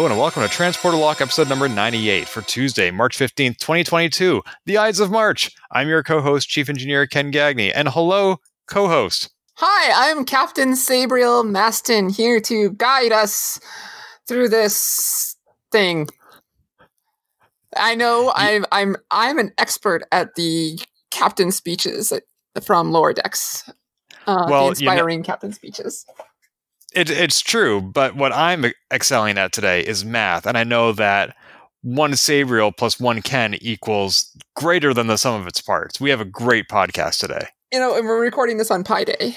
Hello and welcome to Transporter Lock episode number 98 for Tuesday, March 15th, 2022, the Ides of March. I'm your co host, Chief Engineer Ken Gagney, and hello, co host. Hi, I'm Captain Sabriel Maston here to guide us through this thing. I know I'm I'm I'm an expert at the captain speeches from lower decks. Uh, Well, the you know- inspiring captain speeches. It, it's true, but what I'm excelling at today is math, and I know that one Sabriel plus one Ken equals greater than the sum of its parts. We have a great podcast today. You know, and we're recording this on Pi Day.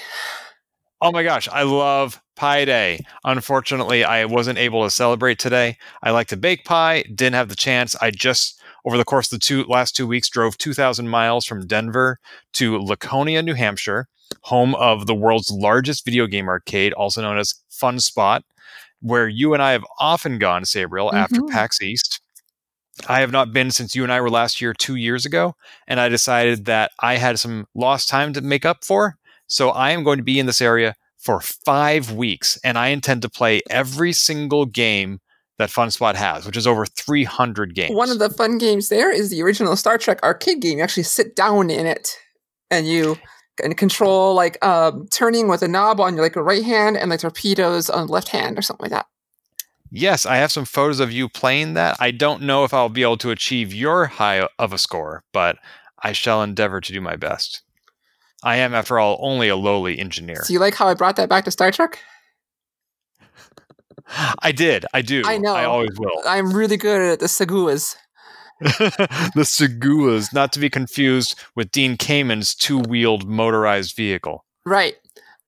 Oh my gosh, I love Pie Day. Unfortunately, I wasn't able to celebrate today. I like to bake pie, didn't have the chance. I just over the course of the two last two weeks drove 2,000 miles from Denver to Laconia, New Hampshire, home of the world's largest video game arcade, also known as Fun Spot, where you and I have often gone, Sabriel, after Mhm. PAX East. I have not been since you and I were last year, two years ago, and I decided that I had some lost time to make up for. So I am going to be in this area for five weeks, and I intend to play every single game that FunSpot has, which is over 300 games. One of the fun games there is the original Star Trek arcade game. You actually sit down in it and you can control like um, turning with a knob on your like right hand and like torpedoes on the left hand or something like that. yes, I have some photos of you playing that. I don't know if I'll be able to achieve your high of a score, but I shall endeavor to do my best. I am, after all, only a lowly engineer. So you like how I brought that back to Star Trek? I did. I do. I know. I always will. I'm really good at the segues. the segues, not to be confused with Dean Kamen's two-wheeled motorized vehicle. Right.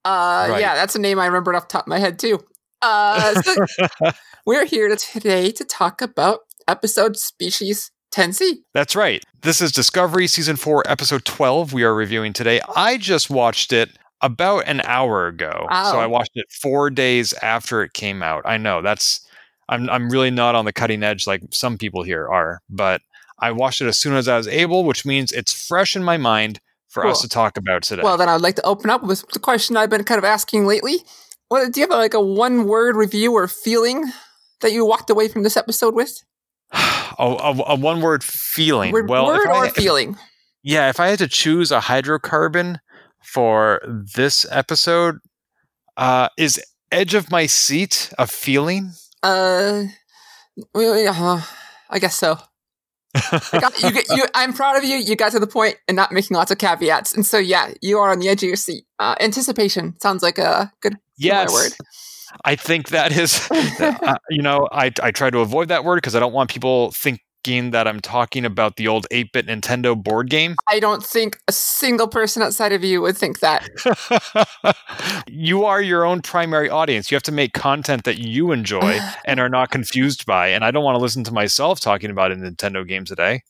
Uh, Right. Yeah, that's a name I remembered off the top of my head too. Uh, so we're here today to talk about episode species 10C. That's right. This is Discovery Season 4, Episode 12 we are reviewing today. I just watched it about an hour ago. So I oh. watched it four days after it came out. I know that's I'm I'm really not on the cutting edge like some people here are, but I watched it as soon as I was able, which means it's fresh in my mind for us to talk about today. Well, then I'd like to open up with the question I've been kind of asking lately. What do you have like a one word review or feeling that you walked away from this episode with? a, a, a one word feeling. Word, well, word I- or if- feeling? yeah, if I had to choose a hydrocarbon for this episode, uh, is edge of my seat a feeling? Uh, uh, I guess so. I got, you, get- you, I'm proud of you. You got to the point and not making lots of caveats. And so, yeah, you are on the edge of your seat. Uh, anticipation sounds like a good Yes. word. I think that is, uh, you know, I, I try to avoid that word because I don't want people thinking that I'm talking about the old 8 bit Nintendo board game. I don't think a single person outside of you would think that. you are your own primary audience. You have to make content that you enjoy and are not confused by. And I don't want to listen to myself talking about a Nintendo game today.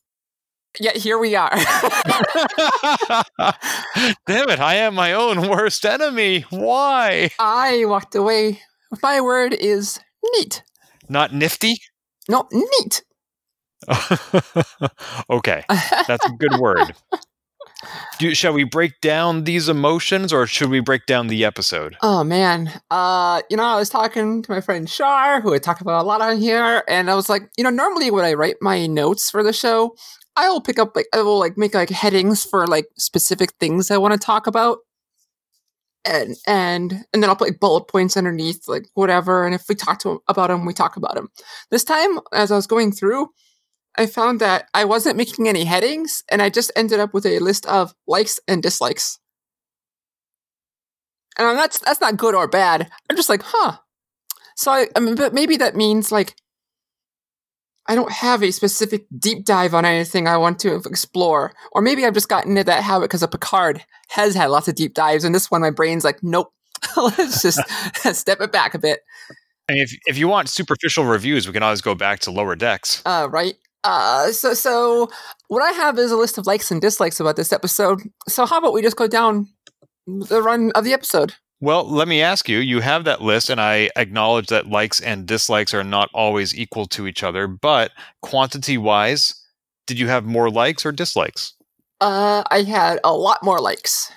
Yet here we are. Damn it, I am my own worst enemy. Why? I walked away. My word is neat. Not nifty? No, neat. okay, that's a good word. Do, shall we break down these emotions or should we break down the episode? Oh man. Uh, you know, I was talking to my friend Shar, who I talk about a lot on here, and I was like, you know, normally when I write my notes for the show, I will pick up like I will like make like headings for like specific things I want to talk about. And and and then I'll put like bullet points underneath, like whatever. And if we talk to about them, we talk about them. This time, as I was going through, I found that I wasn't making any headings, and I just ended up with a list of likes and dislikes. And that's that's not good or bad. I'm just like, huh. So I, I mean, but maybe that means like I don't have a specific deep dive on anything I want to explore, or maybe I've just gotten into that habit because of Picard has had lots of deep dives, and this one my brain's like, nope. Let's just step it back a bit, I mean, if, if you want superficial reviews, we can always go back to lower decks. uh, right? Uh, so so what I have is a list of likes and dislikes about this episode. So how about we just go down the run of the episode? Well, let me ask you. You have that list, and I acknowledge that likes and dislikes are not always equal to each other. But quantity wise, did you have more likes or dislikes? Uh, I had a lot more likes.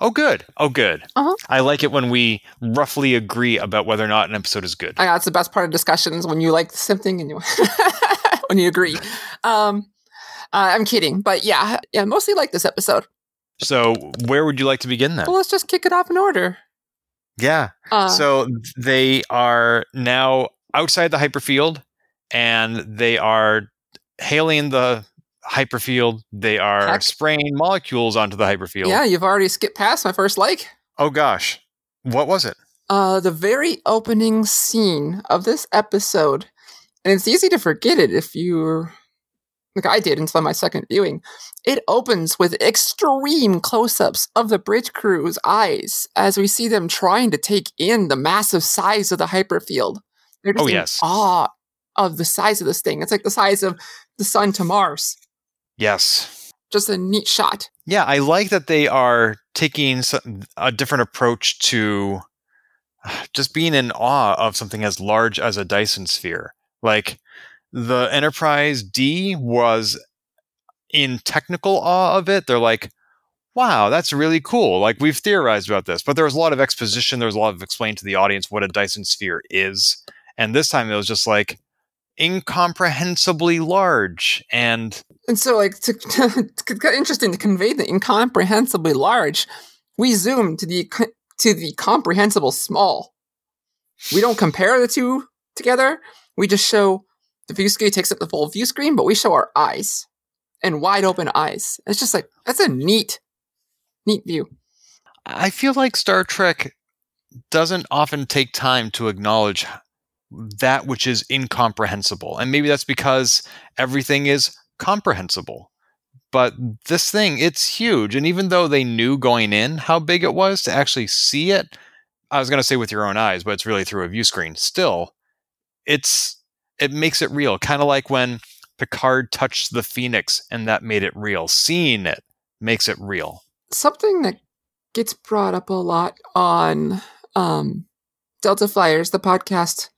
Oh, good. Oh, good. Uh-huh. I like it when we roughly agree about whether or not an episode is good. I know it's the best part of discussions when you like something and you when you agree. Um, uh, I'm kidding, but yeah, yeah, mostly like this episode. So, where would you like to begin then? Well, let's just kick it off in order. Yeah. Uh, so they are now outside the hyperfield and they are hailing the hyperfield. They are Heck. spraying molecules onto the hyperfield. yeah, you've already skipped past my first like. Oh gosh. What was it? Uh, the very opening scene of this episode, and it's easy to forget it if you, like I did until my second viewing. It opens with extreme close-ups of the bridge crew's eyes as we see them trying to take in the massive size of the hyperfield. They're just Oh, in awe of the size of this thing. It's like the size of the sun to Mars. Yes. Just a neat shot. Yeah, I like that they are taking a different approach to just being in awe of something as large as a Dyson sphere. Like the Enterprise D was in technical awe of it. They're like, wow, that's really cool. Like we've theorized about this, but there was a lot of exposition. There was a lot of explaining to the audience what a Dyson sphere is. And this time it was just like incomprehensibly large. And And so, like, to, to, interesting to convey the incomprehensibly large, we zoom to the to the comprehensible small. We don't compare the two together. We just show the view screen takes up the full view screen, but we show our eyes and wide open eyes. It's just like that's a neat, neat view. I feel like Star Trek doesn't often take time to acknowledge that which is incomprehensible. And maybe that's because everything is comprehensible. But this thing, it's huge. And even though they knew going in how big it was to actually see it, I was going to say with your own eyes, but it's really through a view screen. Still, it's it makes it real. Kind of like when Picard touched the Phoenix and that made it real. Seeing it makes it real. Something that gets brought up a lot on um, Delta Flyers, the podcast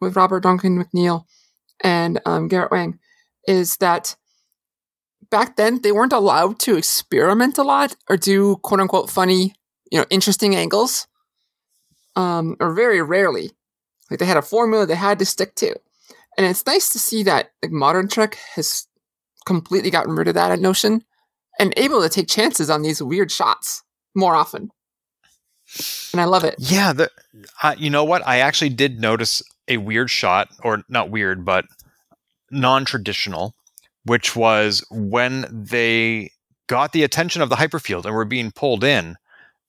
with Robert Duncan McNeill and um, Garrett Wang, is that back then they weren't allowed to experiment a lot or do quote unquote funny, you know, interesting angles, um, or very rarely. Like they had a formula they had to stick to, and it's nice to see that like modern Trek has completely gotten rid of that notion and able to take chances on these weird shots more often. And I love it. Yeah, the, uh, you know what? I actually did notice a weird shot, or not weird, but non-traditional, which was when they got the attention of the hyperfield and were being pulled in.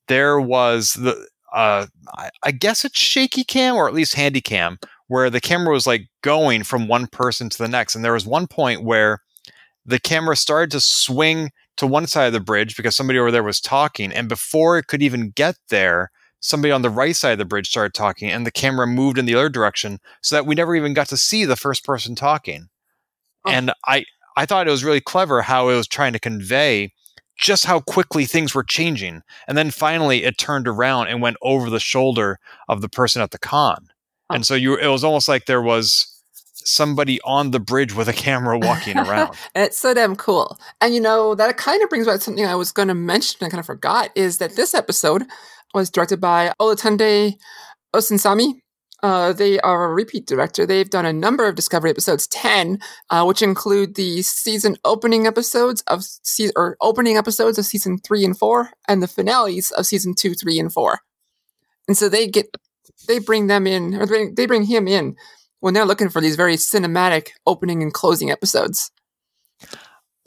There was the, uh, I, I guess it's shaky cam or at least handy cam, where the camera was like going from one person to the next, and there was one point where the camera started to swing to one side of the bridge because somebody over there was talking, and before it could even get there, somebody on the right side of the bridge started talking and the camera moved in the other direction so that we never even got to see the first person talking. Oh. And I I thought it was really clever how it was trying to convey just how quickly things were changing. And then finally it turned around and went over the shoulder of the person at the con. Oh. And so you it was almost like there was somebody on the bridge with a camera walking around. It's so damn cool. And you know, that kind of brings back something I was going to mention and kind of forgot is that this episode was directed by Olatunde Osunsanmi. Uh, they are a repeat director. They've done a number of Discovery episodes, 10, uh, which include the season opening episodes of season, or opening episodes of season three and four, and the finales of season two, three, and four. And so they get, they bring them in, or they, they bring him in when they're looking for these very cinematic opening and closing episodes.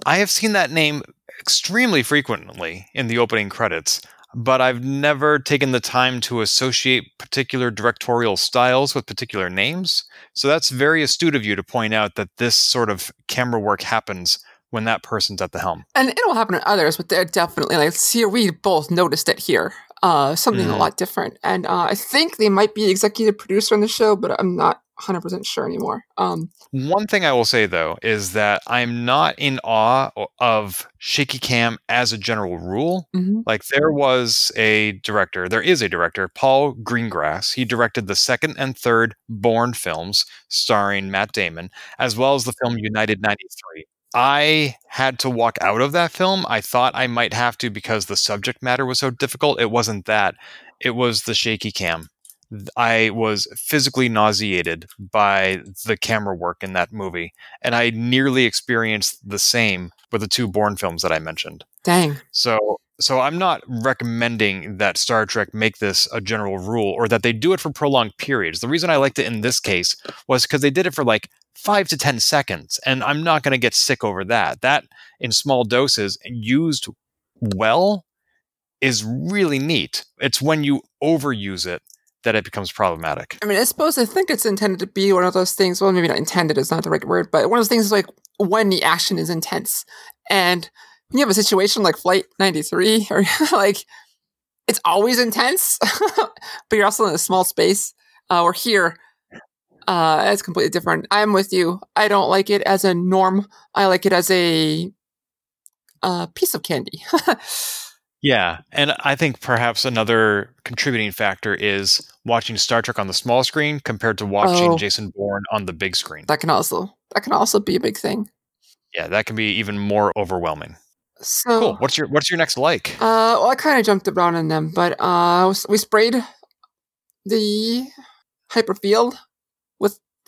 I have seen that name extremely frequently in the opening credits, but I've never taken the time to associate particular directorial styles with particular names. So that's very astute of you to point out that this sort of camera work happens when that person's at the helm. and it'll happen to others, but they're definitely like here. We both noticed it here. Uh, something a Mhm. lot different, and uh, I think they might be executive producer on the show, but I'm not 100% sure anymore. Um, One thing I will say though is that I'm not in awe of shaky cam as a general rule. mhm. Like there was a director, there is a director, Paul Greengrass. He directed the second and third Bourne films starring Matt Damon, as well as the film United 93. I had to walk out of that film. I thought I might have to because the subject matter was so difficult. It wasn't that. It was the shaky cam. I was physically nauseated by the camera work in that movie, and I nearly experienced the same with the two Bourne films that I mentioned. Dang. So so I'm not recommending that Star Trek make this a general rule or that they do it for prolonged periods. The reason I liked it in this case was because they did it for like five to ten seconds, and I'm not going to get sick over that. That in small doses used well is really neat. It's when you overuse it that it becomes problematic. I mean, I suppose I think it's intended to be one of those things. Well, maybe not intended is not the right word, but one of those things is like when the action is intense. And you have a situation like Flight 93, or like it's always intense, but you're also in a small space. Uh, or here, uh, it's completely different. I'm with you. I don't like it as a norm. I like it as a uh, piece of candy. Yeah, and I think perhaps another contributing factor is watching Star Trek on the small screen compared to watching Oh. Jason Bourne on the big screen. that can also that can also be a big thing. Yeah, that can be even more overwhelming. So Cool. What's your What's your next like? Uh, well, I kind of jumped around in them, but uh, we sprayed the hyperfield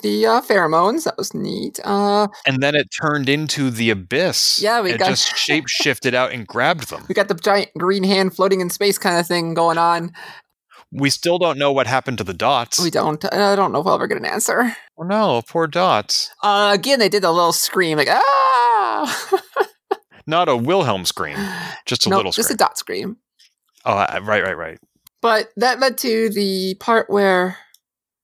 the uh, pheromones. That was neat. Uh, And then it turned into the abyss. Yeah, we it got- just shape shifted out and grabbed them. we got the giant green hand floating in space kind of thing going on. We still don't know what happened to the dots. We don't. I don't know if I'll ever get an answer. oh no, poor dots. Uh, again, they did a little scream, like ah. Not a Wilhelm scream, just a no, little Scream. just a dot scream. oh, right, right, right. But that led to the part where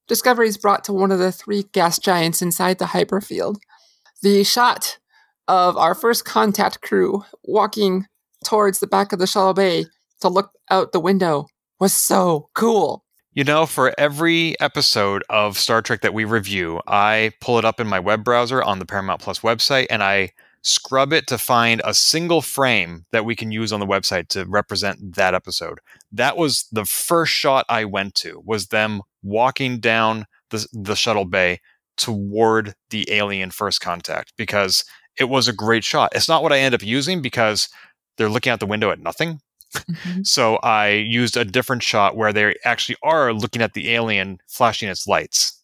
Discovery is brought to one of the three gas giants inside the hyperfield. The shot of our first contact crew walking towards the back of the shuttle bay to look out the window was so cool. You know, for every episode of Star Trek that we review, I pull it up in my web browser on the Paramount Plus website and I scrub it to find a single frame that we can use on the website to represent that episode. That was the first shot I went to was them walking down the, the shuttle bay toward the alien first contact because it was a great shot. It's not what I end up using because they're looking out the window at nothing. So I used a different shot where they actually are looking at the alien flashing its lights.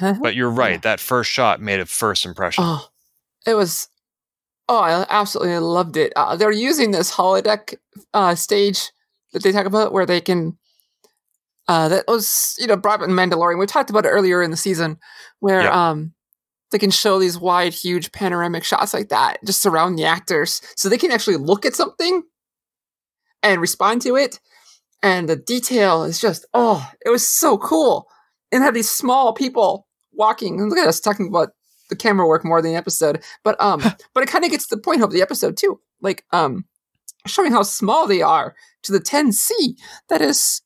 But you're right, Yeah. that first shot made a first impression. oh, it was. Oh, I absolutely loved it. Uh, they're using this holodeck uh, stage that they talk about where they can. Uh, that was you know brought up in Mandalorian. We talked about it earlier in the season, where um they can show these wide, huge panoramic shots like that just surround the actors, so they can actually look at something and respond to it. And the detail is just oh, it was so cool. And have these small people walking. And look at us talking about the camera work more than the episode, but um, but it kind of gets to the point of the episode too, like um, showing how small they are to the 10C. That is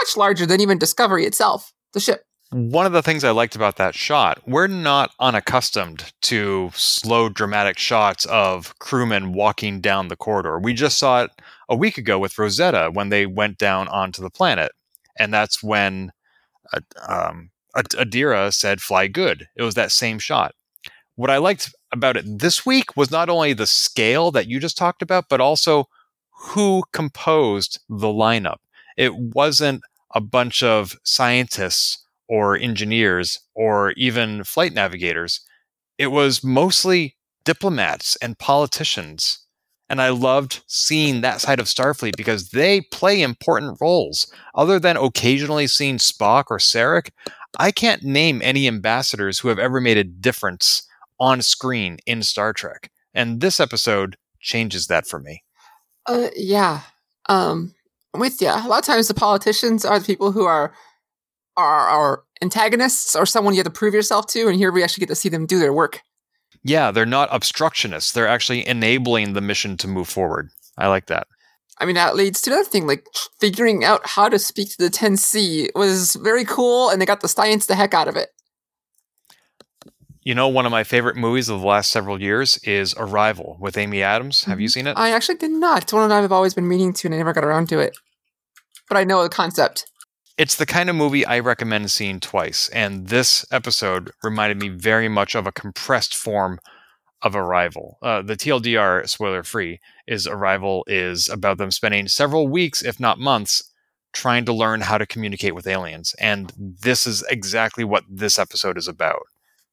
much larger than even Discovery itself, the ship. One of the things I liked about that shot, we're not unaccustomed to slow, dramatic shots of crewmen walking down the corridor. We just saw it a week ago with Rosetta when they went down onto the planet. And that's when uh, um, Adira said, fly good. It was that same shot. What I liked about it this week was not only the scale that you just talked about, but also who composed the lineup. It wasn't a bunch of scientists or engineers or even flight navigators. It was mostly diplomats and politicians. And I loved seeing that side of Starfleet because they play important roles. Other than occasionally seeing Spock or Sarek, I can't name any ambassadors who have ever made a difference on screen in Star Trek. And this episode changes that for me. Uh, yeah. Um, I'm with you. A lot of times the politicians are the people who are are are antagonists or someone you have to prove yourself to, and here we actually get to see them do their work. Yeah, they're not obstructionists. They're actually enabling the mission to move forward. I like that. I mean, that leads to another thing, like figuring out how to speak to the 10C was very cool, and they got the science the heck out of it. You know, one of my favorite movies of the last several years is Arrival with Amy Adams. Have you Mhm. seen it? I actually did not. It's one that I've always been meaning to, and I never got around to it. But I know the concept. It's the kind of movie I recommend seeing twice, and this episode reminded me very much of a compressed form of Arrival. Uh, the TLDR, spoiler free, is Arrival is about them spending several weeks, if not months, trying to learn how to communicate with aliens, and this is exactly what this episode is about.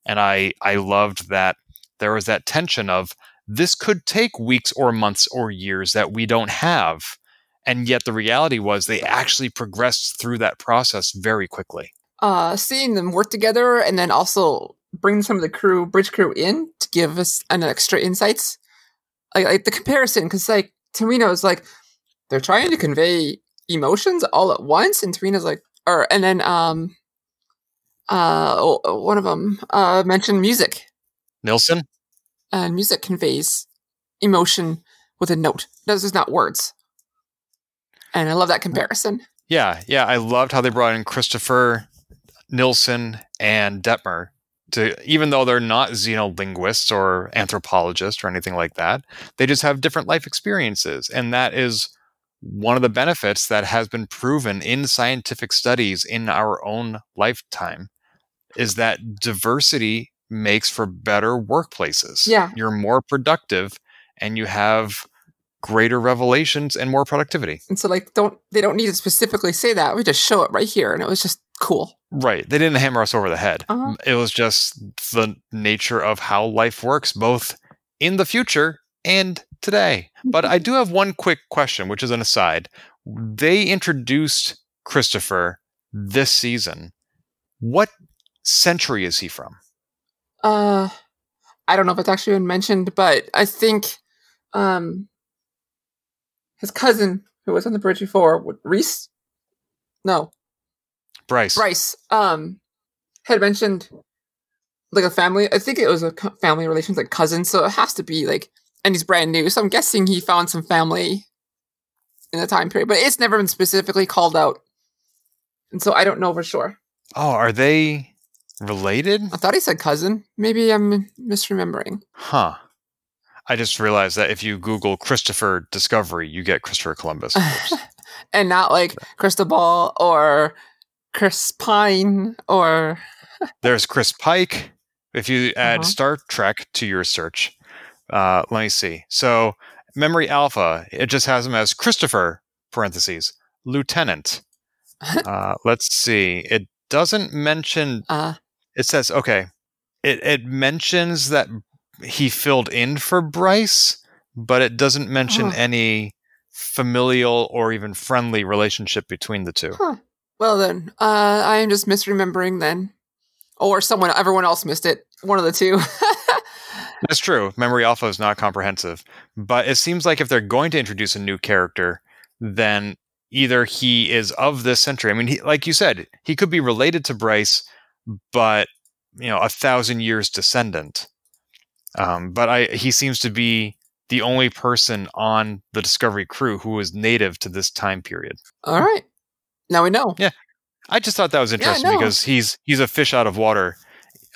And I I loved that there was that tension of this could take weeks or months or years that we don't have and yet the reality was they actually progressed through that process very quickly Uh, seeing them work together and then also bring some of the crew, bridge crew, in to give us an extra insights. Like, like the comparison, because like Torino's like they're trying to convey emotions all at once, and Torino's like, or and then um, uh, one of them uh mentioned music, nilsson and music conveys emotion with a note. Those is not words. And I love that comparison. yeah yeah i loved how they brought in christopher nilsson and detmer to even though they're not xenolinguists or anthropologists or anything like that they just have different life experiences and that is one of the benefits that has been proven in scientific studies in our own lifetime is that diversity makes for better workplaces. Yeah. You're more productive and you have greater revelations and more productivity. And so like don't they don't need to specifically say that. We just show it right here and it was just cool. Right. They didn't hammer us over the head. Uh-huh. It was just the nature of how life works, both in the future and today. But I do have one quick question, which is an aside. They introduced Christopher this season. What century is he from? Uh I don't know if it's actually been mentioned, but I think um his cousin who was on the bridge before, Reese? No, Bryce. Bryce. Um had mentioned like a family. I think it was a family relations, like cousin. So it has to be like, and he's brand new. So I'm guessing he found some family in the time period, but it's never been specifically called out, and so I don't know for sure. Oh, are they related? I thought he said cousin. Maybe I'm misremembering. Huh. I just realized that if you Google Christopher Discovery, you get Christopher Columbus. And not like Cristobal or Chris Pine or There's Chris Pike. If you add Uh-huh. Star Trek to your search, uh, let me see. So, Memory Alpha, it just has him as Christopher, parentheses, Lieutenant. uh, let's see. It doesn't mention, uh it says, okay, it, it mentions that he filled in for Bryce, but it doesn't mention Oh. any familial or even friendly relationship between the two. huh. Well then, uh I am just misremembering then. Or someone everyone else missed it. One of the two. That's true. Memory Alpha is not comprehensive, but it seems like if they're going to introduce a new character, then either he is of this century. I mean, he, like you said, he could be related to Bryce, but you know, a thousand years descendant. Um, but I, he seems to be the only person on the Discovery crew who is native to this time period. All right. Now we know. Yeah, I just thought that was interesting no. because he's he's a fish out of water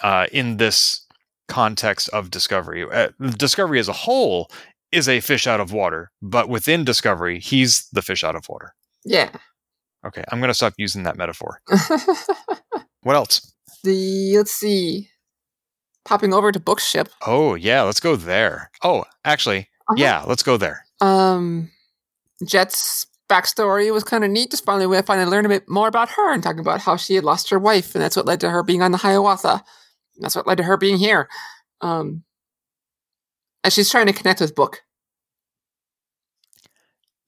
uh, in this context of Discovery. Uh, Discovery as a whole is a fish out of water, but within Discovery, he's the fish out of water. Yeah. Okay, I'm going to stop using that metaphor. What else? the let's see. Popping over to Bookship. Oh yeah, let's go there. Oh, actually, Uh-huh. yeah, let's go there. Um Jett's backstory was kind of neat. Just finally, we finally learned a bit more about her and talking about how she had lost her wife, and that's what led to her being on the Hiawatha. And that's what led to her being here. Um, and she's trying to connect with Book.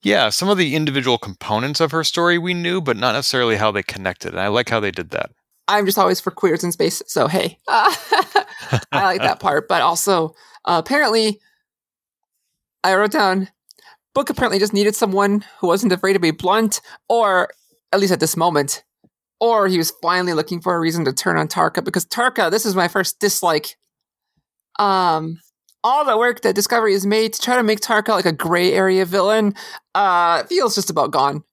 Yeah, some of the individual components of her story we knew, but not necessarily how they connected. And I like how they did that. I'm just always for queers in space, so hey, I like that part. But also, uh, apparently, I wrote down Book apparently just needed someone who wasn't afraid to be blunt, or at least at this moment, or he was finally looking for a reason to turn on Tarka because Tarka, this is my first dislike. Um, all the work that Discovery has made to try to make Tarka like a gray area villain, uh, feels just about gone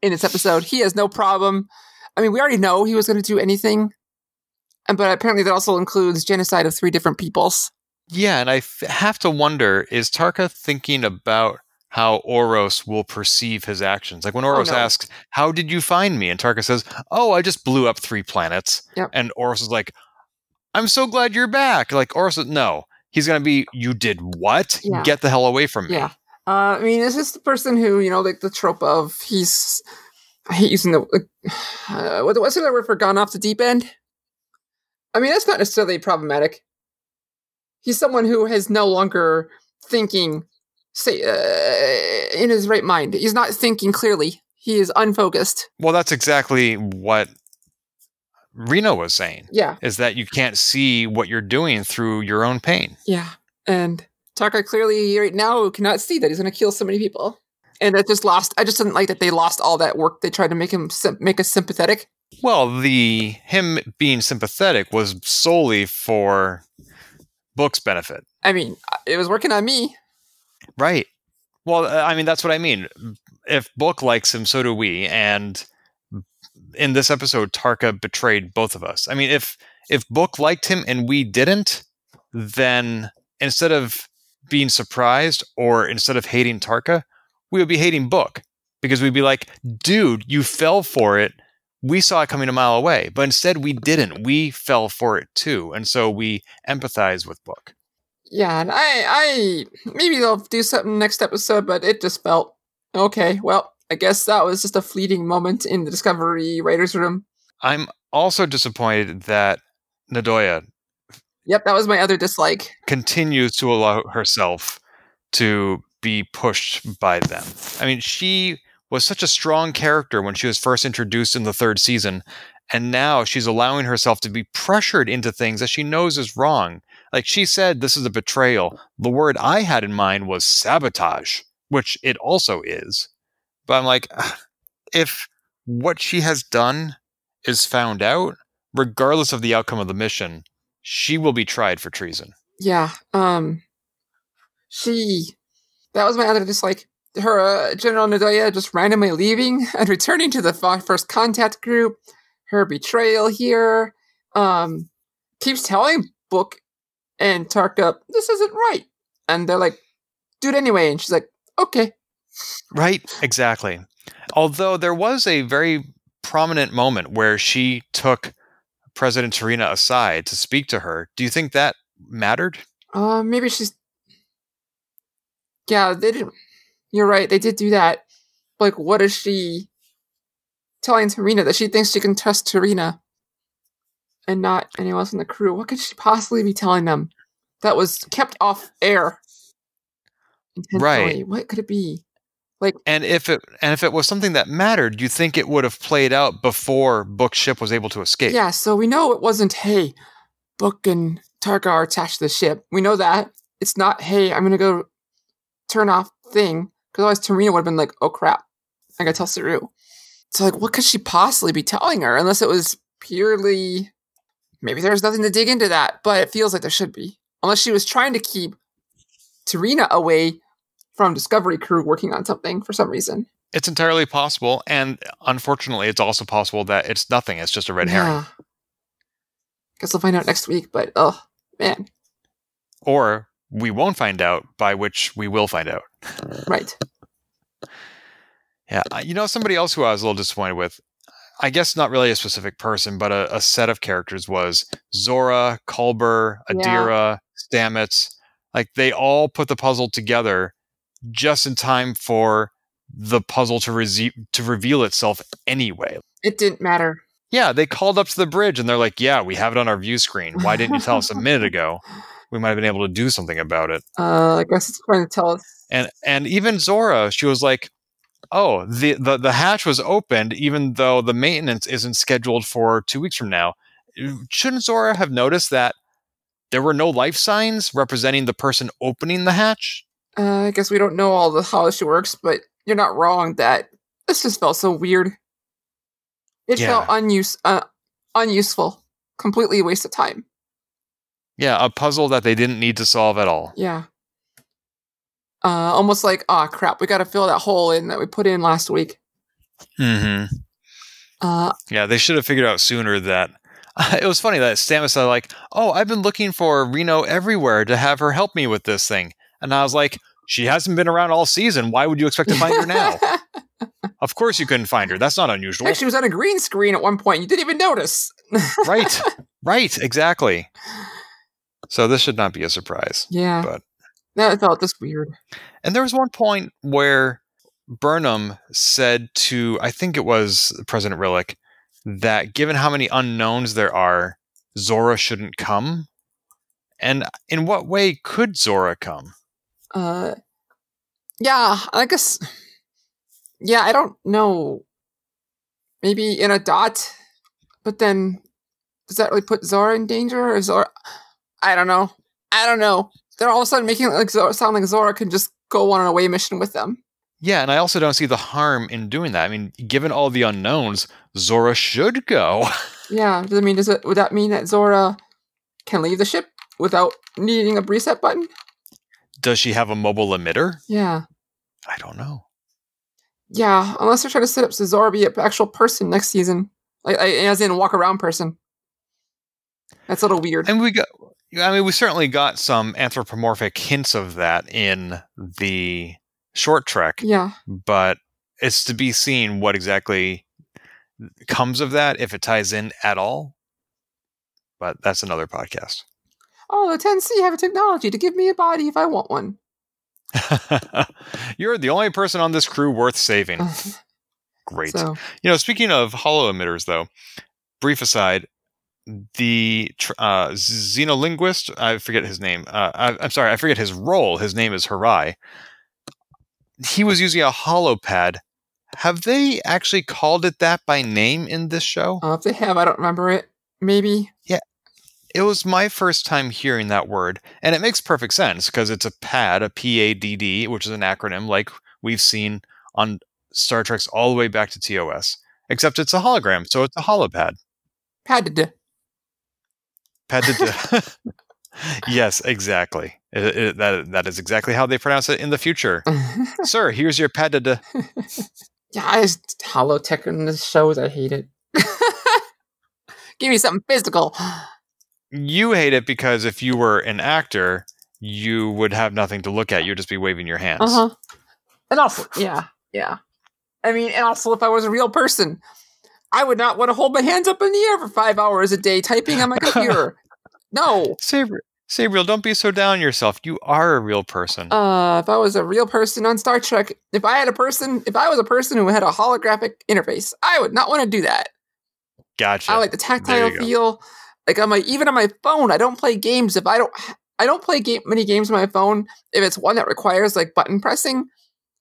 in this episode. He has no problem. I mean, we already know he was going to do anything but apparently that also includes genocide of three different peoples. Yeah, and I f- have to wonder is Tarka thinking about how Oros will perceive his actions? Like when Oros Oh, no. asks, How did you find me? And Tarka says, Oh, I just blew up three planets. Yep. And Oros is like, I'm so glad you're back. Like Oros is, No. He's going to be, You did what? Yeah. Get the hell away from me. Yeah. Uh, I mean, it's just the person who, you know, like the trope of he's, I hate using the, uh, what, what's the other word for gone off the deep end? I mean, that's not necessarily problematic. He's someone who has no longer thinking, say, uh, in his right mind. He's not thinking clearly. He is unfocused. Well, that's exactly what Reno was saying. Yeah. Is that you can't see what you're doing through your own pain. Yeah. And Tarka clearly right now cannot see that he's going to kill so many people. And that just lost. I just didn't like that they lost all that work. They tried to make him make us sympathetic. Well, the him being sympathetic was solely for Book's benefit. I mean, it was working on me. Right. Well, uh, I mean that's what I mean. If Book likes him, so do we. And in this episode, Tarka betrayed both of us. I mean, if if Book liked him and we didn't, then instead of being surprised or instead of hating Tarka, we would be hating Book because we'd be like, "Dude, you fell for it. We saw it coming a mile away." But instead, we didn't. We fell for it too, and so we empathize with Book. Yeah, and I, I maybe they'll do something next episode, but it just felt okay. Well, I guess that was just a fleeting moment in the Discovery writers' room. I'm also disappointed that Ndoye Yep, that was my other dislike. continues to allow herself to be pushed by them. I mean, she was such a strong character when she was first introduced in the third season, and now she's allowing herself to be pressured into things that she knows is wrong. Like she said, this is a betrayal. The word I had in mind was sabotage, which it also is. But I'm like, if what she has done is found out, regardless of the outcome of the mission, she will be tried for treason. Yeah, um, she. That was my other dislike. Her uh, General Ndoye just randomly leaving and returning to the first contact group. Her betrayal here. Um, keeps telling Book and Tarka this isn't right, and they're like, "Do it anyway," and she's like, "Okay." Right, exactly. Although there was a very prominent moment where she took President T'Rina aside to speak to her. Do you think that mattered? Uh, maybe she's. Yeah, they didn't. You're right. They did do that. Like, what is she telling T'Rina that she thinks she can trust T'Rina and not anyone else in the crew? What could she possibly be telling them that was kept off air? Right. What could it be? Like, And if it and if it was something that mattered, do you think it would have played out before Book ship was able to escape? Yeah, so we know it wasn't, hey, Book and Tarka are attached to the ship. We know that. It's not, hey, I'm going to go turn off thing. Because otherwise, T'Rina would have been like, oh crap, I got to tell Saru. So, like, what could she possibly be telling her? Unless it was purely. Maybe there's nothing to dig into that, but it feels like there should be. Unless she was trying to keep T'Rina away from Discovery crew working on something for some reason. It's entirely possible, and unfortunately, it's also possible that it's nothing. It's just a red herring. Yeah. Guess we'll find out next week, but oh, man. Or we won't find out, by which we will find out. Right. Yeah, you know somebody else who I was a little disappointed with. I guess not really a specific person, but a, a set of characters was Zora, Culber, Yeah. Adira, Stamets. Like they all put the puzzle together just in time for the puzzle to rese- to reveal itself anyway. It didn't matter. Yeah, they called up to the bridge and they're like, "Yeah, we have it on our view screen. Why didn't you tell us a minute ago? We might have been able to do something about it." Uh, I guess it's trying to tell us. and and even Zora, she was like, "Oh, the the the hatch was opened, even though the maintenance isn't scheduled for two weeks from now." Shouldn't Zora have noticed that there were no life signs representing the person opening the hatch? Uh, I guess we don't know all the how she works, but you're not wrong that this just felt so weird. It Yeah. felt unuse uh, unuseful, completely a waste of time. Yeah, a puzzle that they didn't need to solve at all. Yeah. Uh, almost like, oh crap, we got to fill that hole in that we put in last week. Mm-hmm. Uh, Yeah, they should have figured out sooner that it was funny that Stamets said like, "Oh, I've been looking for Reno everywhere to have her help me with this thing," and I was like, "She hasn't been around all season. Why would you expect to find her now?" of course, you couldn't find her. That's not unusual, Heck, she was on a green screen at one point. You didn't even notice. right? Right? Exactly. So this should not be a surprise. Yeah. But- that felt just weird. And there was one point where Burnham said to, I think it was President Rillak, that given how many unknowns there are, Zora shouldn't come. And in what way could Zora come? Uh, yeah, I guess. Yeah, I don't know. Maybe in a dot, but then does that really put Zora in danger? Or Zora? I don't know. I don't know. They're all of a sudden making it like Zora, sound like Zora can just go on an away mission with them. Yeah, and I also don't see the harm in doing that. I mean, given all the unknowns, Zora should go. Yeah, does it mean does it would that mean that Zora can leave the ship without needing a reset button? Does she have a mobile emitter? Yeah. I don't know. Yeah, unless they're trying to set up Zora be an actual person next season, like, like as in walk around person. That's a little weird. And we got, I mean, we certainly got some anthropomorphic hints of that in the short trek, yeah, but it's to be seen what exactly comes of that, if it ties in at all. But that's another podcast. Oh, the 10C have a technology to give me a body if I want one. You're the only person on this crew worth saving. Great. so, You know, speaking of holo emitters, though, brief aside, the uh, xenolinguist, I forget his name. Uh, I, I'm sorry, I forget his role. His name is Hirai. He was using a holo pad. Have they actually called it that by name in this show? uh, if they have, I don't remember it. Maybe. Yeah. It was my first time hearing that word, and it makes perfect sense because it's a PAD, a P A D D, which is an acronym like we've seen on Star Trek's all the way back to TOS, except it's a hologram, so it's a holopad. Padded. Pad yes, exactly. It- it- that that is exactly how they pronounce it in the future. Sir, here's your pad. yeah, I just holo tech in the shows. I hate it. give me something physical. You hate it because if you were an actor, you would have nothing to look at. You'd just be waving your hands. Uh huh. And also, yeah, yeah. I mean, and also, if I was a real person, I would not want to hold my hands up in the air for five hours a day typing on my computer. no. Sabriel, Sabriel, don't be so down yourself. You are a real person. Uh, if I was a real person on Star Trek, if I had a person, if I was a person who had a holographic interface, I would not want to do that. gotcha. I like the tactile go. feel. Like on my even on my phone, I don't play games if I don't. I don't play game many games on my phone if it's one that requires like button pressing,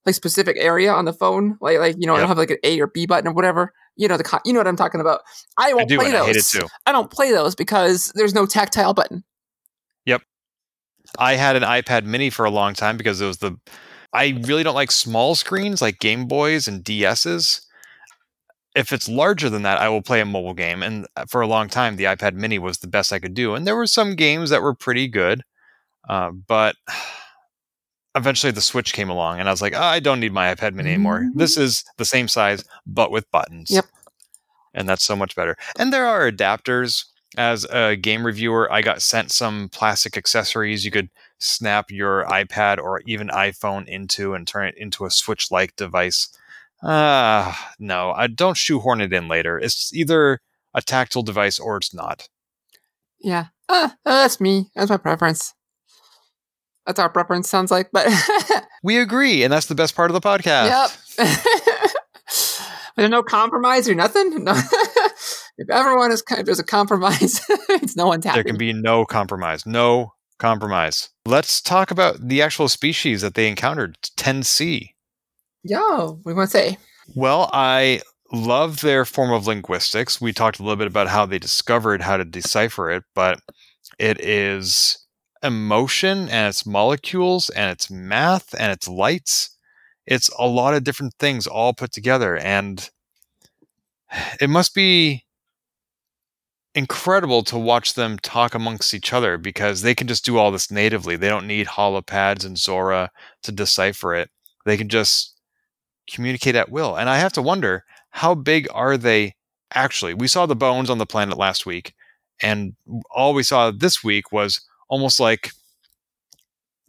like specific area on the phone, like like you know I Yep. don't have like an A or B button or whatever. You know the you know what I'm talking about. I I won't do, play those. I hate it too. I don't play those because there's no tactile button. Yep. I had an iPad mini for a long time because it was the. I really don't like small screens like Game Boys and DSs. If it's larger than that, I will play a mobile game. And uh, for a long time, the iPad mini was the best I could do. And there were some games that were pretty good. Uh, but eventually the Switch came along, and I was like, "Oh, I don't need my iPad mini anymore. Mhm. This is the same size, but with buttons. Yep. And that's so much better. And there are adapters. As a game reviewer, I got sent some plastic accessories you could snap your iPad or even iPhone into and turn it into a Switch like device. Ah, no, I don't shoehorn it in later. It's either a tactile device or it's not. Yeah, uh, that's me. That's my preference. That's our preference. Sounds like, but We agree, and that's the best part of the podcast. Yep. There's no compromise or nothing. No. if everyone is kind of there's a compromise, it's no one's happy. There can be no compromise. No compromise. Let's talk about the actual species that they encountered, 10C. Yo, we want to say. Well, I love their form of linguistics. We talked a little bit about how they discovered how to decipher it, but it is emotion and it's molecules and it's math and it's lights. It's a lot of different things all put together. And it must be incredible to watch them talk amongst each other because they can just do all this natively. They don't need holopads and Zora to decipher it. They can just communicate at will. And I have to wonder how big are they actually? We saw the bones on the planet last week. And all we saw this week was almost like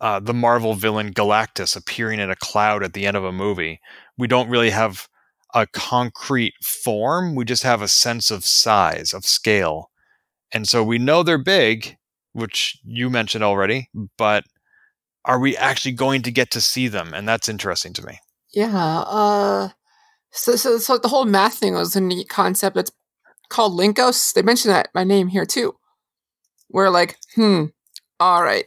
uh, the Marvel villain Galactus appearing in a cloud at the end of a movie. We don't really have a concrete form. We just have a sense of size, of scale. And so we know they're big, which you mentioned already, but are we actually going to get to see them? And that's interesting to me. Yeah. Uh, so, so, so the whole math thing was a neat concept. It's called Lincos. They mentioned that my name here too. We're like, hmm, all right.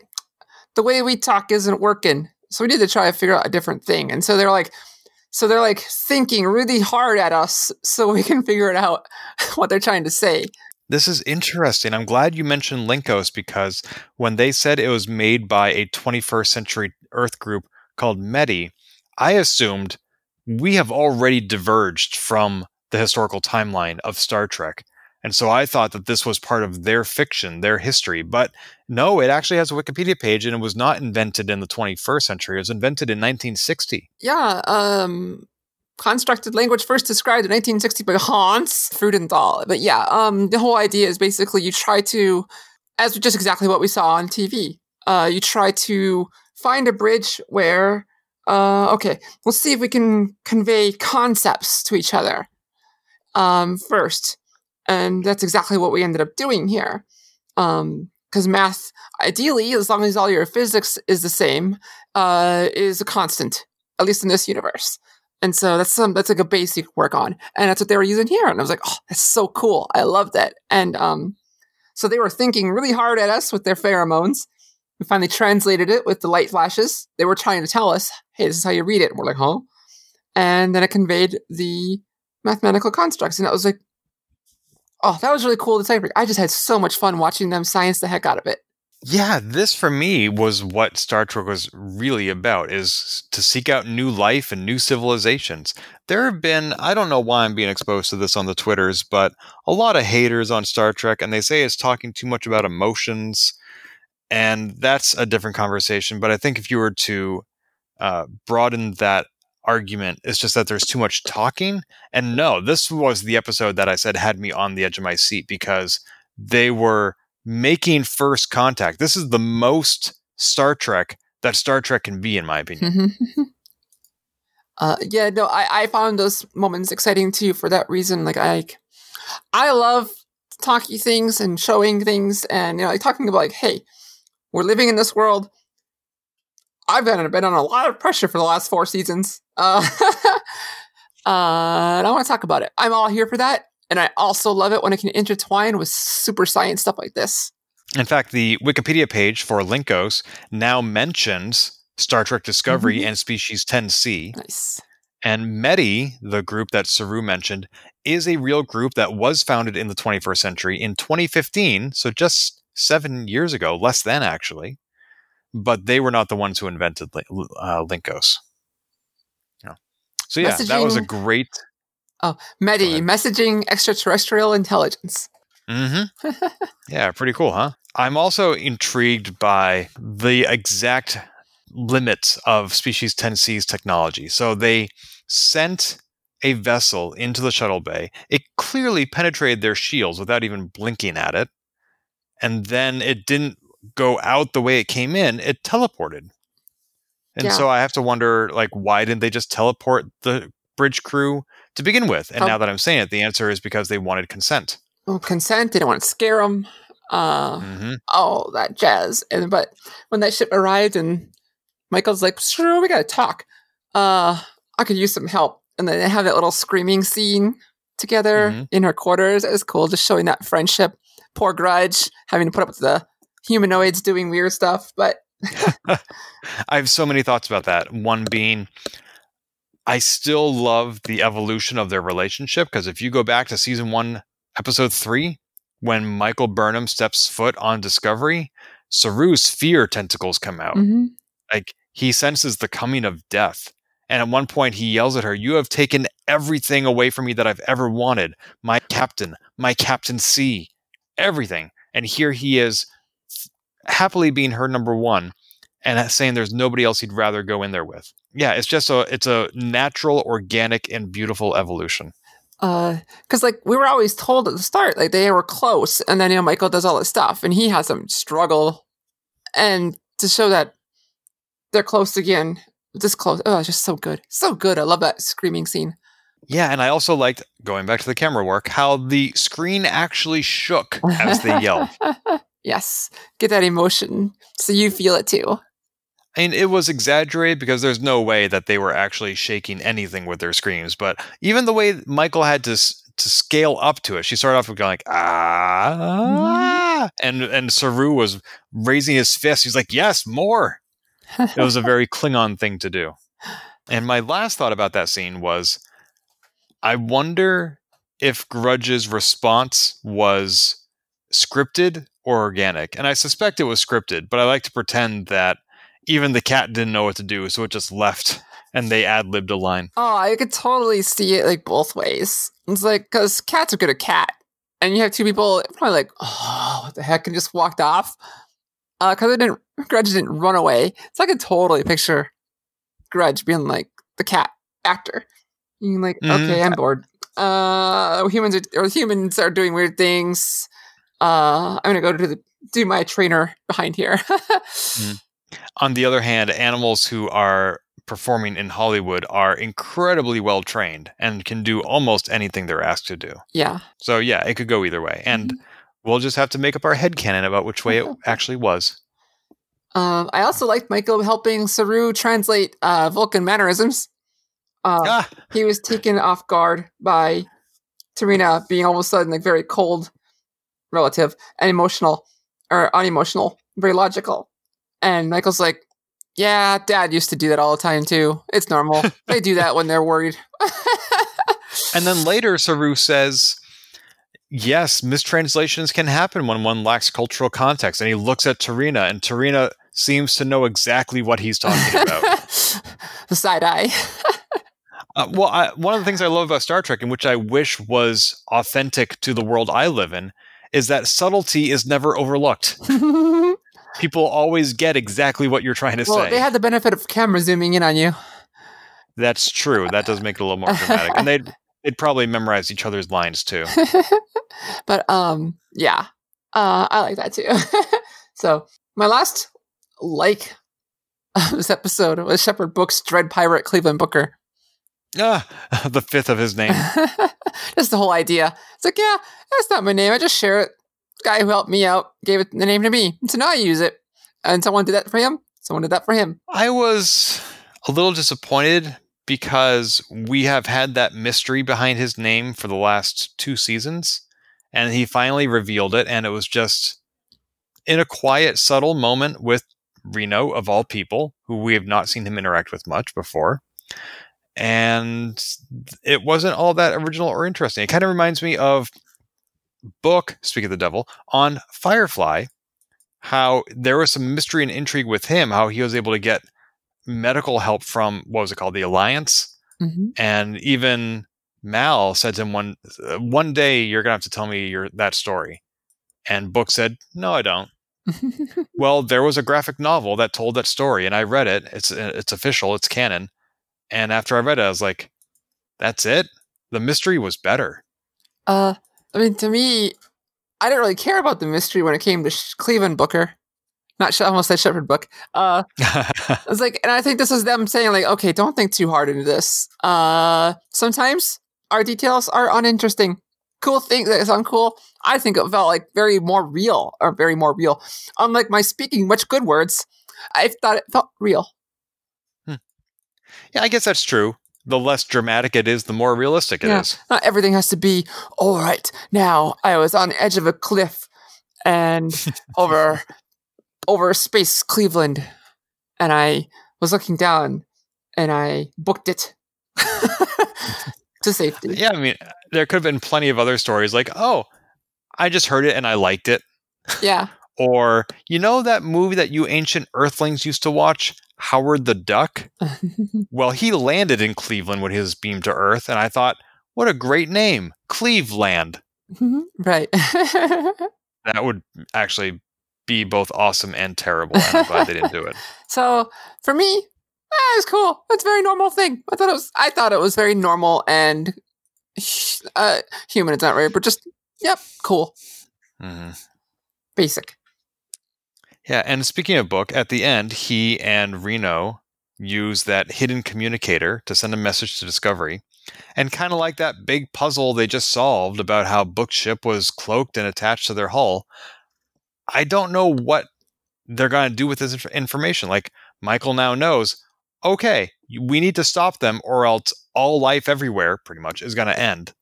The way we talk isn't working. So we need to try to figure out a different thing. And so they're like, so they're like thinking really hard at us so we can figure it out what they're trying to say. This is interesting. I'm glad you mentioned Lincos because when they said it was made by a 21st century Earth group called METI, I assumed we have already diverged from the historical timeline of Star Trek. And so I thought that this was part of their fiction, their history. But no, it actually has a Wikipedia page and it was not invented in the 21st century. It was invented in 1960. Yeah, um, constructed language first described in 1960 by Hans Freudenthal. But yeah, um, the whole idea is basically you try to, as just exactly what we saw on TV, uh, you try to find a bridge where, uh, okay, we'll see if we can convey concepts to each other um, first. And that's exactly what we ended up doing here. Because um, math, ideally, as long as all your physics is the same, uh, is a constant, at least in this universe. And so that's some that's like a basic work on, and that's what they were using here. And I was like, oh, that's so cool. I love that. And um, so they were thinking really hard at us with their pheromones. We finally translated it with the light flashes. They were trying to tell us, hey, this is how you read it. And we're like, huh? And then it conveyed the mathematical constructs, and that was like, oh, that was really cool to type. I just had so much fun watching them science the heck out of it. Yeah, this for me was what Star Trek was really about is to seek out new life and new civilizations. There have been I don't know why I'm being exposed to this on the Twitters, but a lot of haters on Star Trek and they say it's talking too much about emotions and that's a different conversation, but I think if you were to uh, broaden that argument, it's just that there's too much talking. And no, this was the episode that I said had me on the edge of my seat because they were making first contact. This is the most Star Trek that Star Trek can be, in my opinion. uh, yeah, no, I, I found those moments exciting too for that reason. Like I, I love talking things and showing things, and you know, like talking about like, hey, we're living in this world. I've been, been on a lot of pressure for the last four seasons. Uh, uh, I want to talk about it. I'm all here for that. And I also love it when it can intertwine with super science stuff like this. In fact, the Wikipedia page for Lincos now mentions Star Trek Discovery mm-hmm. and Species 10C. Nice. And METI, the group that Saru mentioned, is a real group that was founded in the 21st century in 2015, so just seven years ago, less than actually. But they were not the ones who invented uh, Lincos. So yeah, Messaging. that was a great Oh, METI, messaging extraterrestrial intelligence. Mm-hmm. yeah, pretty cool, huh? I'm also intrigued by the exact limits of Species 10C's technology. So they sent a vessel into the shuttle bay. It clearly penetrated their shields without even blinking at it. And then it didn't go out the way it came in, it teleported. And yeah. so I have to wonder like why didn't they just teleport the bridge crew to begin with. And How- now that I'm saying it, the answer is because they wanted consent. Well, consent. They didn't want to scare them. Uh, mm-hmm. All that jazz. And but when that ship arrived, and Michael's like, "Sure, we gotta talk. Uh, I could use some help." And then they have that little screaming scene together mm-hmm. in her quarters. It was cool, just showing that friendship. Poor Grudge having to put up with the humanoids doing weird stuff, but. I have so many thoughts about that. One being, I still love the evolution of their relationship because if you go back to season one, episode three, when Michael Burnham steps foot on Discovery, Saru's fear tentacles come out. Mm-hmm. Like he senses the coming of death. And at one point, he yells at her, You have taken everything away from me that I've ever wanted. My captain, my Captain C, everything. And here he is, happily being her number one and saying there's nobody else he'd rather go in there with yeah, it's just a it's a natural, organic, and beautiful evolution. Uh, because like we were always told at the start, like they were close, and then you know Michael does all this stuff, and he has some struggle, and to show that they're close again, this close, oh, it's just so good, so good. I love that screaming scene. Yeah, and I also liked going back to the camera work how the screen actually shook as they yelled. yes, get that emotion so you feel it too. I mean, it was exaggerated because there's no way that they were actually shaking anything with their screams. But even the way Michael had to to scale up to it, she started off with going like ah, and and Saru was raising his fist. He's like, yes, more. It was a very Klingon thing to do. And my last thought about that scene was, I wonder if Grudge's response was scripted or organic. And I suspect it was scripted, but I like to pretend that even the cat didn't know what to do, so it just left and they ad libbed a line. Oh, I could totally see it like both ways. It's like because cats are good at cat, and you have two people probably like, oh, what the heck, and just walked off. Uh, because it didn't Grudge didn't run away. So I could totally picture Grudge being like the cat actor. Being like, mm-hmm. okay, I'm bored. Uh, humans are or humans are doing weird things. Uh, I'm gonna go to the do my trainer behind here. mm. On the other hand, animals who are performing in Hollywood are incredibly well trained and can do almost anything they're asked to do. Yeah. So yeah, it could go either way. And mm-hmm. we'll just have to make up our head canon about which way it actually was. Um, I also liked Michael helping Saru translate uh, Vulcan mannerisms. Uh, ah. He was taken off guard by T'Rina being all of a sudden like very cold relative and emotional or unemotional, very logical. And Michael's like, yeah, dad used to do that all the time too. It's normal. they do that when they're worried. and then later, Saru says, yes, mistranslations can happen when one lacks cultural context. And he looks at T'Rina, and T'Rina seems to know exactly what he's talking about. the side eye. uh, well, I, one of the things I love about Star Trek, and which I wish was authentic to the world I live in, is that subtlety is never overlooked people always get exactly what you're trying to well, say. They had the benefit of camera zooming in on you. That's true. That does make it a little more dramatic. and they'd they'd probably memorize each other's lines too. but um yeah. Uh I like that too. so my last like of this episode was Shepherd Book's Dread Pirate Cleveland Booker. Ah, the fifth of his name. Just the whole idea. It's like, yeah, that's not my name. I just share it guy who helped me out gave it the name to me. So now I use it. And someone did that for him. Someone did that for him. I was a little disappointed because we have had that mystery behind his name for the last two seasons. And he finally revealed it. And it was just in a quiet, subtle moment with Reno, of all people, who we have not seen him interact with much before. And it wasn't all that original or interesting. It kind of reminds me of book, speak of the devil, on Firefly, how there was some mystery and intrigue with him, how he was able to get medical help from what was it called, the Alliance, mm-hmm. and even Mal said to him one one day you're gonna have to tell me your that story, and Book said no, I don't. well, there was a graphic novel that told that story, and I read it. It's it's official, it's canon. And after I read it, I was like, "That's it. The mystery was better." Uh, I mean, to me, I didn't really care about the mystery when it came to Sh- Cleveland Booker. Not I almost said Shepherd Book. Uh, it's like, and I think this is them saying like, okay, don't think too hard into this. Uh, sometimes our details are uninteresting. Cool things that sound cool. I think it felt like very more real, or very more real. Unlike my speaking much good words, I thought it felt real. Yeah, I guess that's true the less dramatic it is, the more realistic it yeah. is. Not everything has to be, all right, now I was on the edge of a cliff and over over space Cleveland and I was looking down and I booked it to safety. Yeah, I mean, there could have been plenty of other stories like, oh, I just heard it and I liked it. Yeah. or, you know that movie that you ancient earthlings used to watch? Howard the Duck. well, he landed in Cleveland when his beam to Earth, and I thought, what a great name, Cleveland. right. that would actually be both awesome and terrible. And I'm glad they didn't do it. So for me, eh, it's cool. It's a very normal thing. I thought it was. I thought it was very normal and uh, human It's not right, but just yep, cool, hmm basic. Yeah, and speaking of book, at the end, he and Reno use that hidden communicator to send a message to Discovery. And kind of like that big puzzle they just solved about how Book's ship was cloaked and attached to their hull, I don't know what they're going to do with this inf- information. Like, Michael now knows, okay, we need to stop them or else all life everywhere, pretty much, is going to end.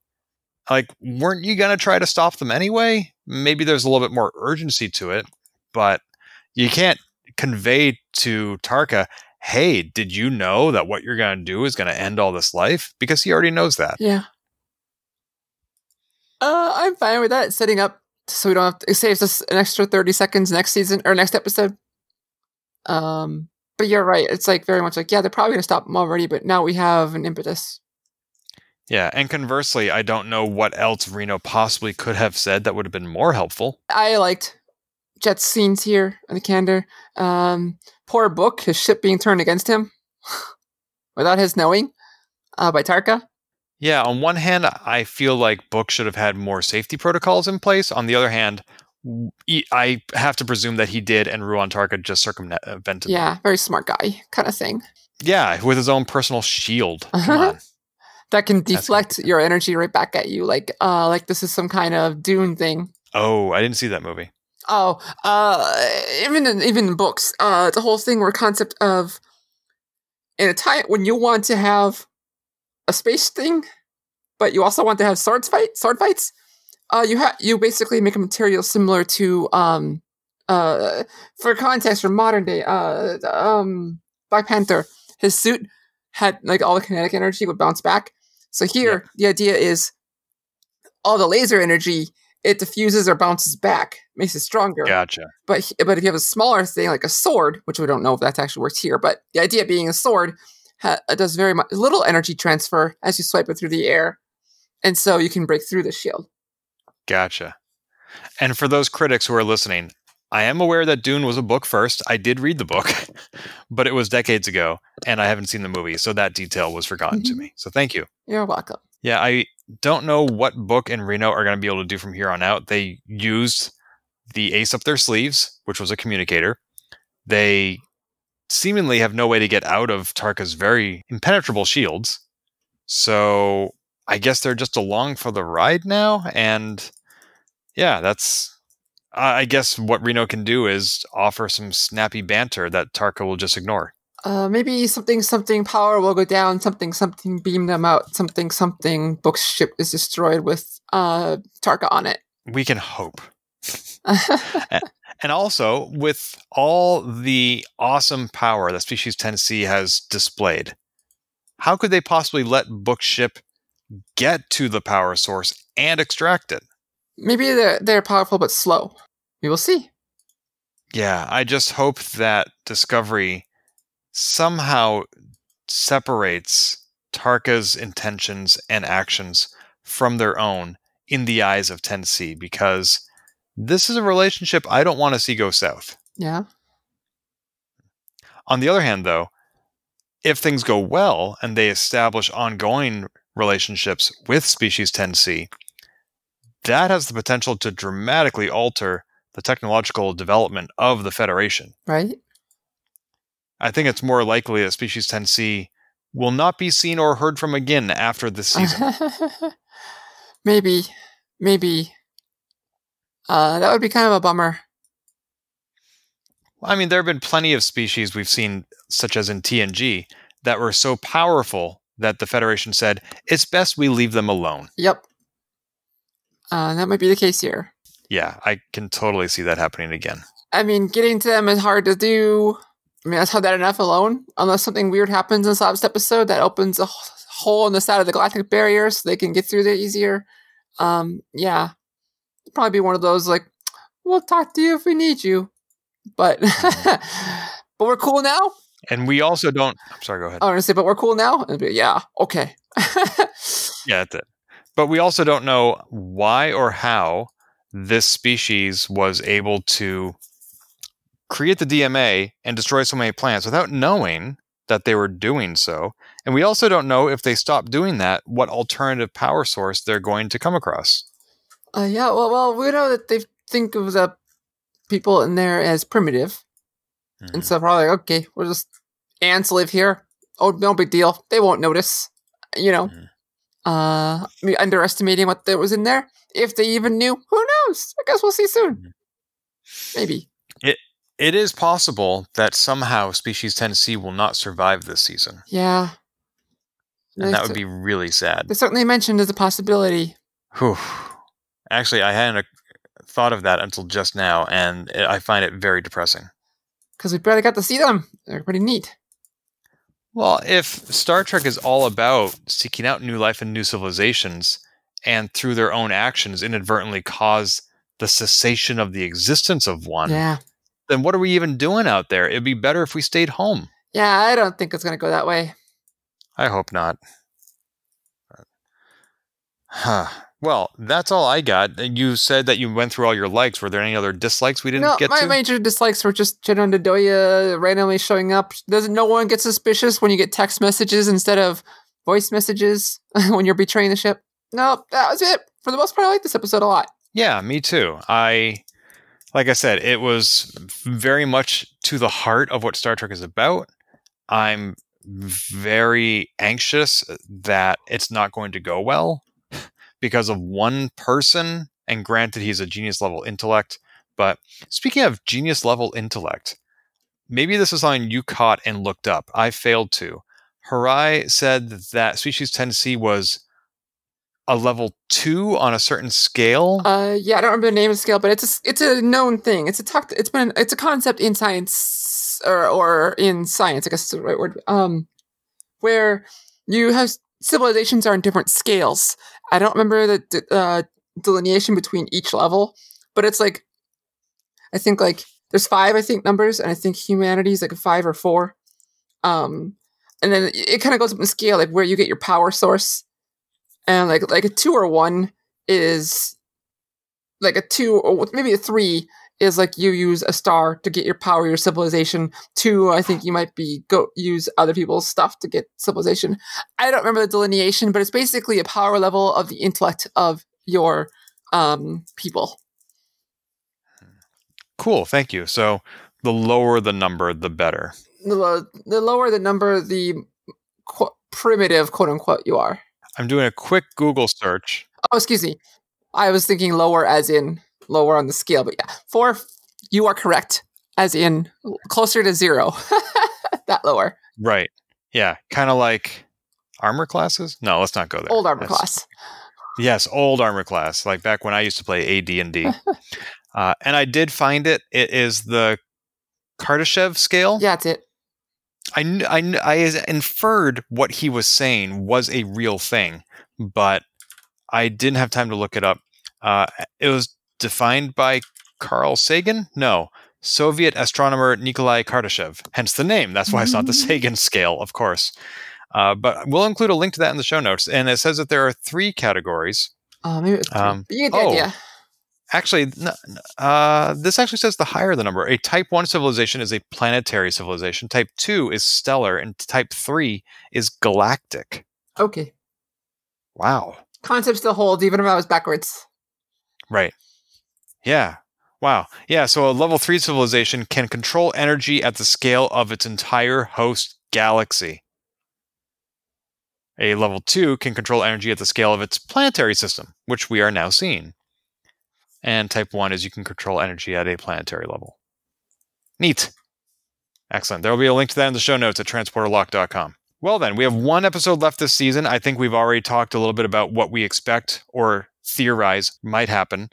Like, weren't you going to try to stop them anyway? Maybe there's a little bit more urgency to it, but you can't convey to Tarka, hey, did you know that what you're going to do is going to end all this life? Because he already knows that. Yeah. Uh, I'm fine with that. Setting up so we don't have to, it saves us an extra thirty seconds next season or next episode. Um, but you're right. It's like very much like yeah, they're probably gonna stop them already, but now we have an impetus. Yeah, and conversely, I don't know what else Reno possibly could have said that would have been more helpful. I liked Jett's scenes here in the candor. Um, poor Book, his ship being turned against him without his knowing uh, by Tarka. Yeah, on one hand, I feel like Book should have had more safety protocols in place. On the other hand, I have to presume that he did, and Ruon Tarka just circumvented. them. Yeah, very smart guy kind of thing. yeah, with his own personal shield. On. That can deflect your energy right back at you, like uh, like this is some kind of Dune thing. Oh, I didn't see that movie. Oh, uh, even in, even in books, uh, the whole thing where concept of in a time when you want to have a space thing, but you also want to have swords fight sword fights. Uh, you have you basically make a material similar to um uh for context for modern day uh um Black Panther. His suit had like all the kinetic energy would bounce back. So here the idea is all the laser energy it diffuses or bounces back, makes it stronger. Gotcha. But but if you have a smaller thing like a sword, which we don't know if that actually works here, but the idea being a sword ha- does very much little energy transfer as you swipe it through the air, and so you can break through the shield. Gotcha. And for those critics who are listening, I am aware that Dune was a book first. I did read the book, but it was decades ago, and I haven't seen the movie, so that detail was forgotten to Mhm. me. So thank you. You're welcome. Yeah, I don't know what Book and Reno are going to be able to do from here on out. They used the ace up their sleeves, which was a communicator. They seemingly have no way to get out of Tarka's very impenetrable shields. So I guess they're just along for the ride now. And yeah, that's. I guess what Reno can do is offer some snappy banter that Tarka will just ignore. Uh, maybe something something power will go down. Something something beam them out. Something something book ship is destroyed with uh Tarka on it. We can hope. And also, with all the awesome power that Species 10C has displayed, how could they possibly let Book Ship get to the power source and extract it? maybe they're they're powerful but slow. We will see. Yeah, I just hope that Discovery somehow separates Tarka's intentions and actions from their own in the eyes of 10C because this is a relationship I don't want to see go south. Yeah. On the other hand, though, if things go well and they establish ongoing relationships with species 10C, that has the potential to dramatically alter the technological development of the Federation. Right. I think it's more likely that species 10C will not be seen or heard from again after this season. maybe, maybe. Uh, that would be kind of a bummer. I mean, there have been plenty of species we've seen, such as in TNG, that were so powerful that the Federation said, it's best we leave them alone. Yep. Uh, that might be the case here. Yeah, I can totally see that happening again. I mean, getting to them is hard to do. I mean, that's how that enough alone. Unless something weird happens in this last episode that opens a hole in the side of the galactic barrier so they can get through there easier. Um, yeah. It'd probably be one of those like, we'll talk to you if we need you. But but we're cool now? And we also don't. I'm sorry, go ahead. I want to say, but we're cool now? And be, yeah, okay. Yeah, that's it. But we also don't know why or how this species was able to create the DMA and destroy so many plants without knowing that they were doing so. And we also don't know if they stop doing that, what alternative power source they're going to come across. Uh, yeah, well, well, we know that they think of the people in there as primitive, Mhm. and so probably like, okay, we'll just ants live here. Oh, no big deal. They won't notice. You know, Mhm. uh, underestimating what there was in there. If they even knew, who knows? I guess we'll see soon. Mhm. Maybe. It is possible that somehow species 10C will not survive this season. Yeah. And They that would be really sad. They certainly mentioned as a possibility. Whew. Actually, I hadn't uh, thought of that until just now, and it, I find it very depressing. because we barely got to see them. They're pretty neat. Well, if Star Trek is all about seeking out new life and new civilizations, and through their own actions inadvertently cause the cessation of the existence of one, Yeah, then what are we even doing out there? It'd be better if we stayed home. yeah. I don't think it's gonna go that way. I hope not. Huh. Well, that's all I got. You said that you went through all your likes. Were there any other dislikes we didn't no, get my to? major dislikes were just General Ndoye randomly showing up. Doesn't no one get suspicious when you get text messages instead of voice messages when you're betraying the ship? No, that was it. For the most part, I like this episode a lot. Yeah, me too. I, like I said, it was very much to the heart of what Star Trek is about. I'm very anxious that it's not going to go well because of one person. And granted, he's a genius level intellect. But speaking of genius level intellect, maybe this is something you caught and looked up. I failed to. Hirai said that Species 10C was a level two on a certain scale. Uh, yeah, I don't remember the name of the scale, but it's a, it's a known thing. It's a talk. It's been it's a concept in science or or in science. I guess is the right word. Um, where you have civilizations are in different scales. I don't remember the uh, delineation between each level, but it's like I think like there's five I think numbers, and I think humanity is like a five or four. Um, and then it kind of goes up in scale, like where you get your power source, and like like a two or one is like a two or maybe a three is like you use a star to get your power, your civilization. Two, I think you might be go use other people's stuff to get civilization. I don't remember the delineation, but it's basically a power level of the intellect of your um people. Cool, thank you. So the lower the number, the better. The, lo- the lower the number, the qu- primitive, quote unquote, you are. I'm doing a quick Google search. Oh, excuse me. I was thinking lower as in lower on the scale, but yeah, four. You are correct, as in closer to zero. that lower, Right. Yeah, kind of like armor classes. No, let's not go there. old armor That's- class. Yes, old armor class, like back when I used to play AD and D. Uh, and I did find it. It is the Kardashev scale. Yeah, that's it. I, I, I inferred what he was saying was a real thing, but I didn't have time to look it up. Uh, it was defined by Carl Sagan? No, Soviet astronomer Nikolai Kardashev. Hence the name. That's why it's not the Sagan scale, of course. Uh, but we'll include a link to that in the show notes. And it says that there are three categories. Uh, maybe it's three. Um, you get the oh. idea. Actually, uh, this actually says the higher the number. A type 1 civilization is a planetary civilization. Type 2 is stellar. And type 3 is galactic. Okay. Wow. Concept still holds, even if I was backwards. Right. Yeah. Wow. Yeah. So a level 3 civilization can control energy at the scale of its entire host galaxy. A level 2 can control energy at the scale of its planetary system, which we are now seeing. And type 1 is you can control energy at a planetary level. Neat. Excellent. There will be a link to that in the show notes at transporterlock.com. Well, then, we have one episode left this season. I think we've already talked a little bit about what we expect or theorize might happen.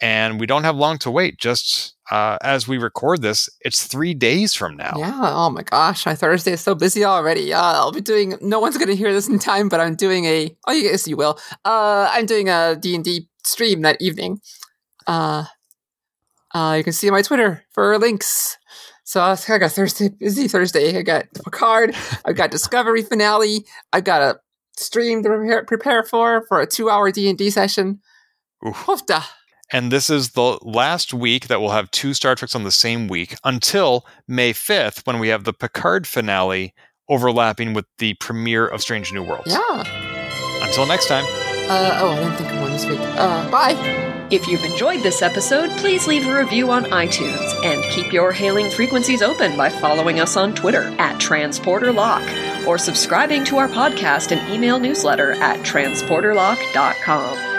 And we don't have long to wait. Just uh, as we record this, it's three days from now. Yeah. Oh my gosh, my Thursday is so busy already. Uh, I'll be doing. No one's gonna hear this in time, but I'm doing a. Oh, yes, you will. Uh, I'm doing a D and D stream that evening. Uh, uh, you can see my Twitter for links. So I got Thursday busy Thursday. I got Picard. I've got Discovery finale. I've got a stream to prepare, prepare for for a two hour D and D session. Oof. Hoofda. And this is the last week that we'll have two Star Treks on the same week until May 5th when we have the Picard finale overlapping with the premiere of Strange New Worlds. Yeah. Until next time. Uh, oh, I don't think of one this week. Uh, bye. If you've enjoyed this episode, please leave a review on iTunes and keep your hailing frequencies open by following us on Twitter at TransporterLock or subscribing to our podcast and email newsletter at transporterlock.com.